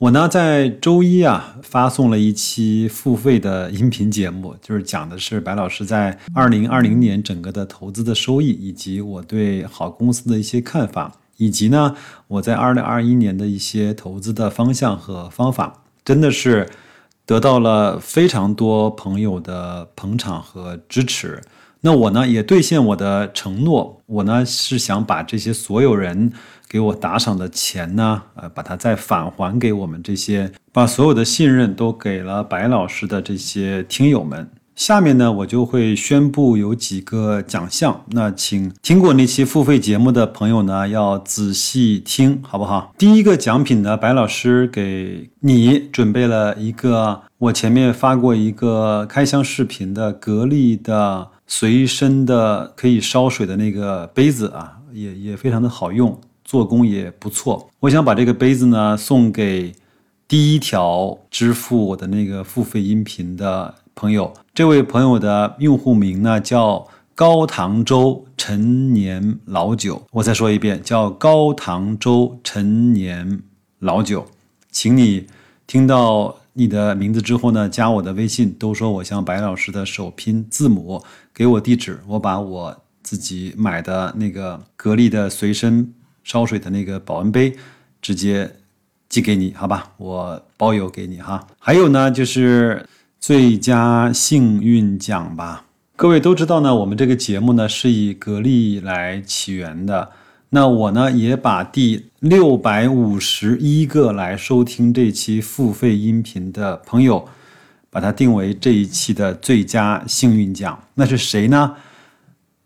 我呢在周一啊发送了一期付费的音频节目，就是讲的是白老师在二零二零年整个的投资的收益，以及我对好公司的一些看法，以及呢我在二零二一年的一些投资的方向和方法，真的是得到了非常多朋友的捧场和支持。那我呢也兑现我的承诺，我呢是想把这些所有人。给我打赏的钱呢？呃，把它再返还给我们这些，把所有的信任都给了白老师的这些听友们。下面呢，我就会宣布有几个奖项。那请听过那期付费节目的朋友呢，要仔细听，好不好？第一个奖品呢，白老师给你准备了一个，我前面发过一个开箱视频的格力的随身的可以烧水的那个杯子啊，也也非常的好用。做工也不错，我想把这个杯子呢送给第一条支付我的那个付费音频的朋友。这位朋友的用户名呢叫高唐州陈年老酒。我再说一遍，叫高唐州陈年老酒。请你听到你的名字之后呢，加我的微信，都说我像白老师的首拼字母，给我地址，我把我自己买的那个格力的随身。烧水的那个保温杯，直接寄给你，好吧，我包邮给你哈。还有呢，就是最佳幸运奖吧。各位都知道呢，我们这个节目呢是以格力来起源的。那我呢也把第六百五十一个来收听这期付费音频的朋友，把它定为这一期的最佳幸运奖。那是谁呢？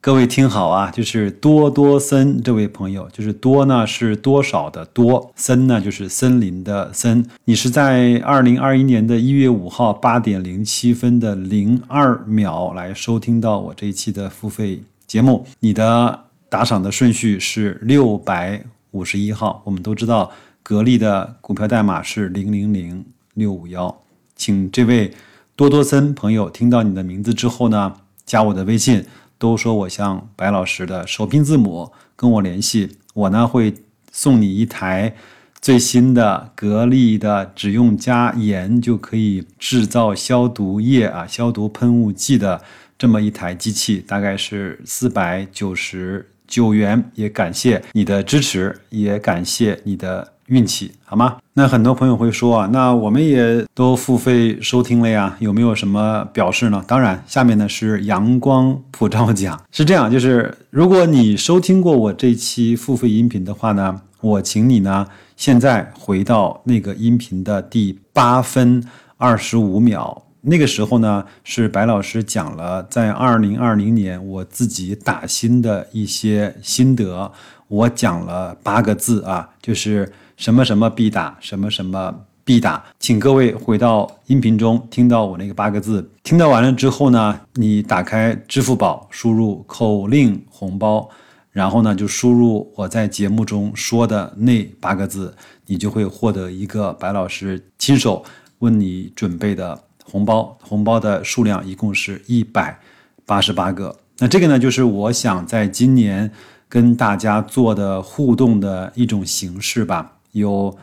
各位听好啊，就是多多森这位朋友，就是多呢是多少的多，森呢就是森林的森。你是在二零二一年的一月五号八点零七分的零二秒来收听到我这一期的付费节目，你的打赏的顺序是六百五十一号。我们都知道格力的股票代码是零零零六五幺，请这位多多森朋友听到你的名字之后呢，加我的微信。都说我像白老师的首拼字母，跟我联系，我呢会送你一台最新的格力的，只用加盐就可以制造消毒液啊、消毒喷雾剂的这么一台机器，大概是四百九十九元。也感谢你的支持，也感谢你的。运气好吗？那很多朋友会说啊，那我们也都付费收听了呀，有没有什么表示呢？当然，下面呢是阳光普照奖，是这样，就是如果你收听过我这期付费音频的话呢，我请你呢现在回到那个音频的第八分二十五秒，那个时候呢是白老师讲了在二零二零年我自己打新的一些心得，我讲了八个字啊，就是。什么什么必打，什么什么必打，请各位回到音频中听到我那个八个字。听到完了之后呢，你打开支付宝，输入口令红包，然后呢就输入我在节目中说的那八个字，你就会获得一个白老师亲手为你准备的红包。红包的数量一共是一百八十八个。那这个呢，就是我想在今年跟大家做的互动的一种形式吧。有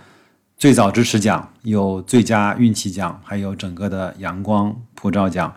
最早支持奖，有最佳运气奖，还有整个的阳光普照奖。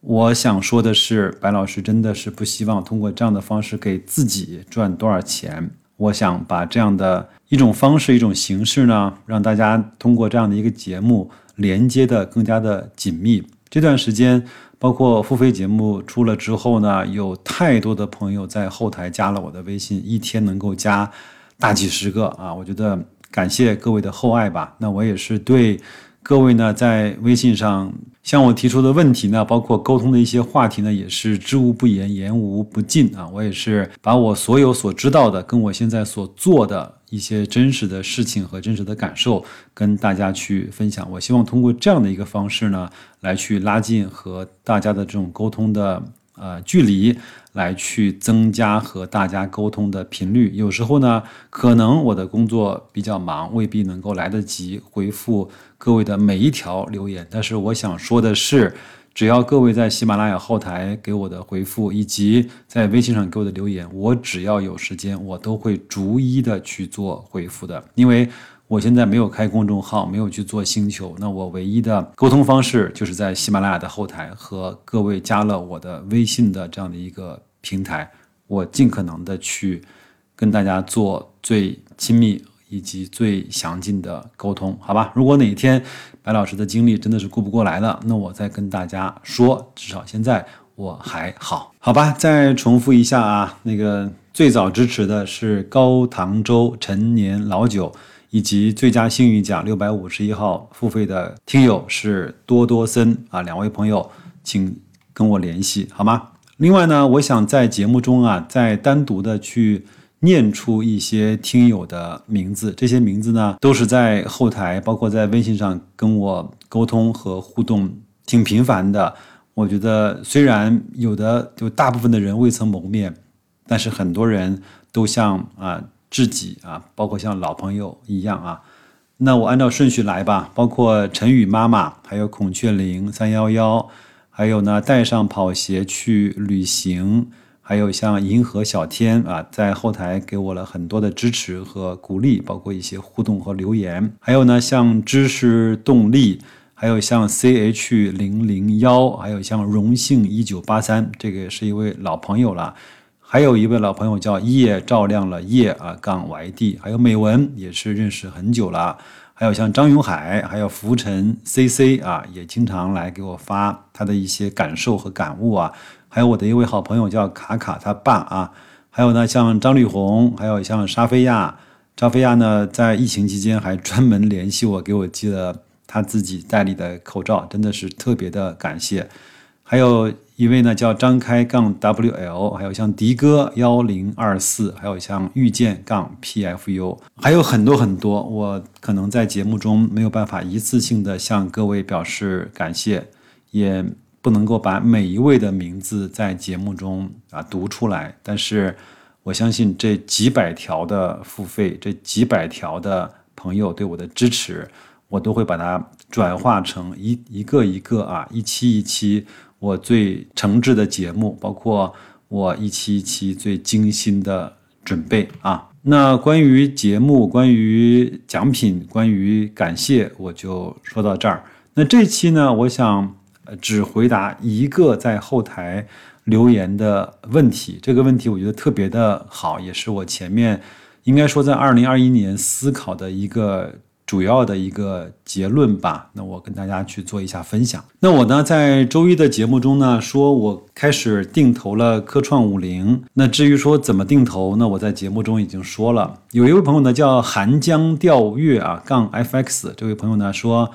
我想说的是，白老师真的是不希望通过这样的方式给自己赚多少钱。我想把这样的一种方式、一种形式呢，让大家通过这样的一个节目连接的更加的紧密。这段时间，包括付费节目出了之后呢，有太多的朋友在后台加了我的微信，一天能够加大几十个啊！我觉得。感谢各位的厚爱吧。那我也是对各位呢，在微信上向我提出的问题呢，包括沟通的一些话题呢，也是知无不言，言无不尽啊。我也是把我所有所知道的，跟我现在所做的一些真实的事情和真实的感受跟大家去分享。我希望通过这样的一个方式呢，来去拉近和大家的这种沟通的呃距离，来去增加和大家沟通的频率。有时候呢，可能我的工作比较忙，未必能够来得及回复各位的每一条留言。但是我想说的是。只要各位在喜马拉雅后台给我的回复，以及在微信上给我的留言，我只要有时间，我都会逐一的去做回复的。因为我现在没有开公众号，没有去做星球，那我唯一的沟通方式就是在喜马拉雅的后台和各位加了我的微信的这样的一个平台，我尽可能的去跟大家做最亲密。以及最详尽的沟通，好吧？如果哪天白老师的精力真的是顾不过来了，那我再跟大家说。至少现在我还好，好吧？再重复一下啊，那个最早支持的是高唐州陈年老酒，以及最佳幸运奖六百五十一号付费的听友是多多森啊，两位朋友，请跟我联系好吗？另外呢，我想在节目中啊，再单独的去。念出一些听友的名字，这些名字呢，都是在后台，包括在微信上跟我沟通和互动挺频繁的。我觉得虽然有的就大部分的人未曾谋面，但是很多人都像啊知己啊，包括像老朋友一样啊。那我按照顺序来吧，包括陈宇妈妈，还有孔雀翎三幺幺，还有呢带上跑鞋去旅行。还有像银河小天啊，在后台给我了很多的支持和鼓励，包括一些互动和留言。还有呢，像知识动力，还有像 C H 零零幺，还有像荣幸一九八三，这个也是一位老朋友了。还有一位老朋友叫夜照亮了夜啊杠 Y D，还有美文也是认识很久了。还有像张永海，还有浮尘 C C 啊，也经常来给我发他的一些感受和感悟啊。还有我的一位好朋友叫卡卡他爸啊，还有呢像张绿红，还有像沙菲亚，沙菲亚呢在疫情期间还专门联系我，给我寄了他自己代理的口罩，真的是特别的感谢。还有一位呢叫张开杠 WL，还有像迪哥幺零二四，还有像遇见杠 PFU，还有很多很多，我可能在节目中没有办法一次性的向各位表示感谢，也。不能够把每一位的名字在节目中啊读出来，但是我相信这几百条的付费，这几百条的朋友对我的支持，我都会把它转化成一一个一个啊一期一期我最诚挚的节目，包括我一期一期最精心的准备啊。那关于节目，关于奖品，关于感谢，我就说到这儿。那这期呢，我想。只回答一个在后台留言的问题，这个问题我觉得特别的好，也是我前面应该说在二零二一年思考的一个主要的一个结论吧。那我跟大家去做一下分享。那我呢在周一的节目中呢说，我开始定投了科创五零。那至于说怎么定投，那我在节目中已经说了。有一位朋友呢叫寒江钓月啊杠 fx，这位朋友呢说。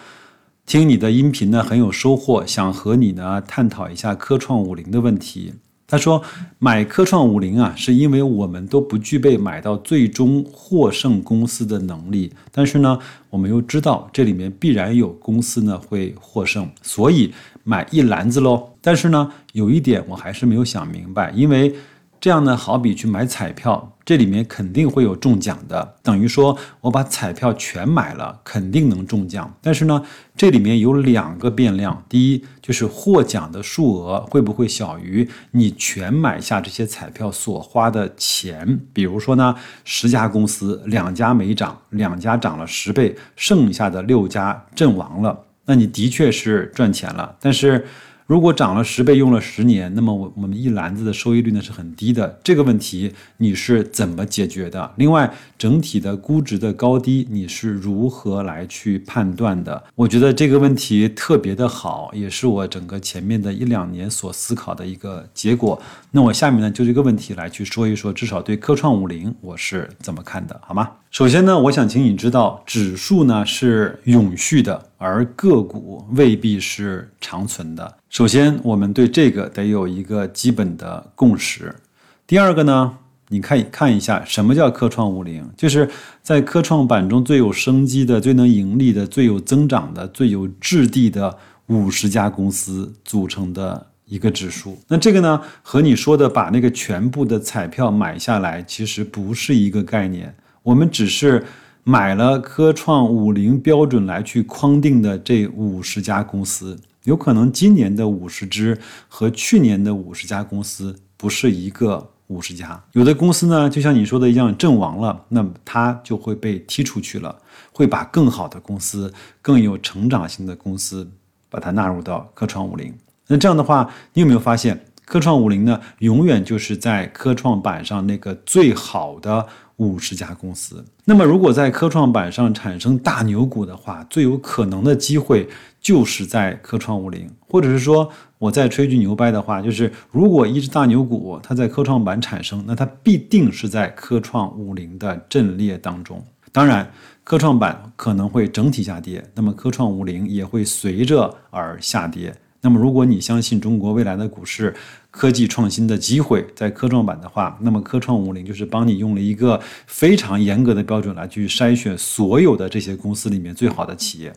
听你的音频呢很有收获，想和你呢探讨一下科创五零的问题。他说买科创五零啊，是因为我们都不具备买到最终获胜公司的能力，但是呢，我们又知道这里面必然有公司呢会获胜，所以买一篮子喽。但是呢，有一点我还是没有想明白，因为。这样呢，好比去买彩票，这里面肯定会有中奖的，等于说我把彩票全买了，肯定能中奖。但是呢，这里面有两个变量，第一就是获奖的数额会不会小于你全买下这些彩票所花的钱？比如说呢，十家公司两家没涨，两家涨了十倍，剩下的六家阵亡了，那你的确是赚钱了，但是。如果涨了十倍，用了十年，那么我我们一篮子的收益率呢是很低的。这个问题你是怎么解决的？另外，整体的估值的高低你是如何来去判断的？我觉得这个问题特别的好，也是我整个前面的一两年所思考的一个结果。那我下面呢就这个问题来去说一说，至少对科创五零我是怎么看的，好吗？首先呢，我想请你知道，指数呢是永续的，而个股未必是长存的。首先，我们对这个得有一个基本的共识。第二个呢，你看看一下什么叫科创五零，就是在科创板中最有生机的、最能盈利的、最有增长的、最有质地的五十家公司组成的一个指数。那这个呢，和你说的把那个全部的彩票买下来，其实不是一个概念。我们只是买了科创五零标准来去框定的这五十家公司，有可能今年的五十只和去年的五十家公司不是一个五十家。有的公司呢，就像你说的一样阵亡了，那么它就会被踢出去了，会把更好的公司、更有成长性的公司把它纳入到科创五零。那这样的话，你有没有发现，科创五零呢，永远就是在科创板上那个最好的？五十家公司，那么如果在科创板上产生大牛股的话，最有可能的机会就是在科创五零，或者是说我再吹句牛掰的话，就是如果一只大牛股它在科创板产生，那它必定是在科创五零的阵列当中。当然，科创板可能会整体下跌，那么科创五零也会随着而下跌。那么，如果你相信中国未来的股市科技创新的机会在科创板的话，那么科创五零就是帮你用了一个非常严格的标准来去筛选所有的这些公司里面最好的企业。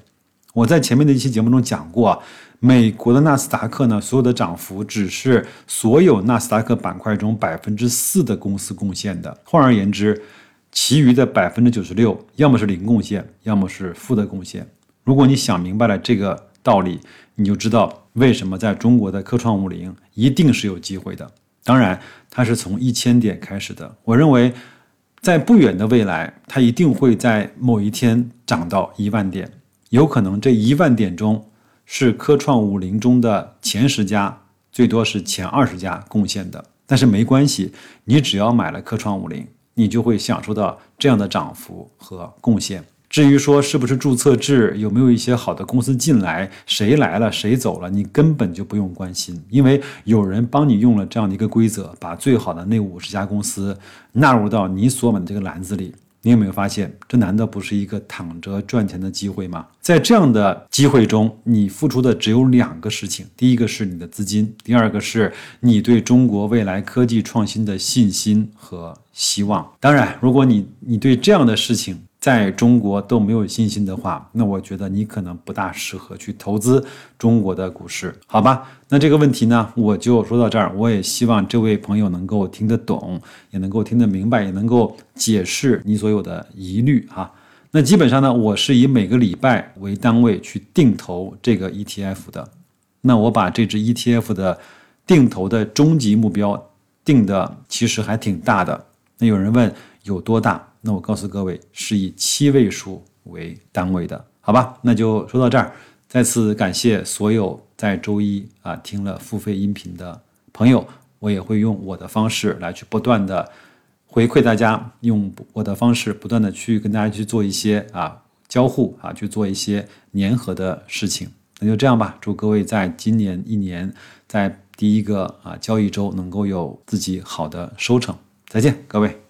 我在前面的一期节目中讲过，美国的纳斯达克呢，所有的涨幅只是所有纳斯达克板块中百分之四的公司贡献的。换而言之，其余的百分之九十六，要么是零贡献，要么是负的贡献。如果你想明白了这个道理，你就知道。为什么在中国的科创五零一定是有机会的？当然，它是从一千点开始的。我认为，在不远的未来，它一定会在某一天涨到一万点。有可能这一万点中是科创五零中的前十家，最多是前二十家贡献的。但是没关系，你只要买了科创五零，你就会享受到这样的涨幅和贡献。至于说是不是注册制，有没有一些好的公司进来，谁来了谁走了，你根本就不用关心，因为有人帮你用了这样的一个规则，把最好的那五十家公司纳入到你所买的这个篮子里。你有没有发现，这难道不是一个躺着赚钱的机会吗？在这样的机会中，你付出的只有两个事情：第一个是你的资金，第二个是你对中国未来科技创新的信心和希望。当然，如果你你对这样的事情，在中国都没有信心的话，那我觉得你可能不大适合去投资中国的股市，好吧？那这个问题呢，我就说到这儿。我也希望这位朋友能够听得懂，也能够听得明白，也能够解释你所有的疑虑哈。那基本上呢，我是以每个礼拜为单位去定投这个 ETF 的。那我把这只 ETF 的定投的终极目标定的其实还挺大的。那有人问有多大？那我告诉各位，是以七位数为单位的，好吧？那就说到这儿。再次感谢所有在周一啊听了付费音频的朋友，我也会用我的方式来去不断的回馈大家，用我的方式不断的去跟大家去做一些啊交互啊，去做一些粘合的事情。那就这样吧，祝各位在今年一年在第一个啊交易周能够有自己好的收成。再见，各位。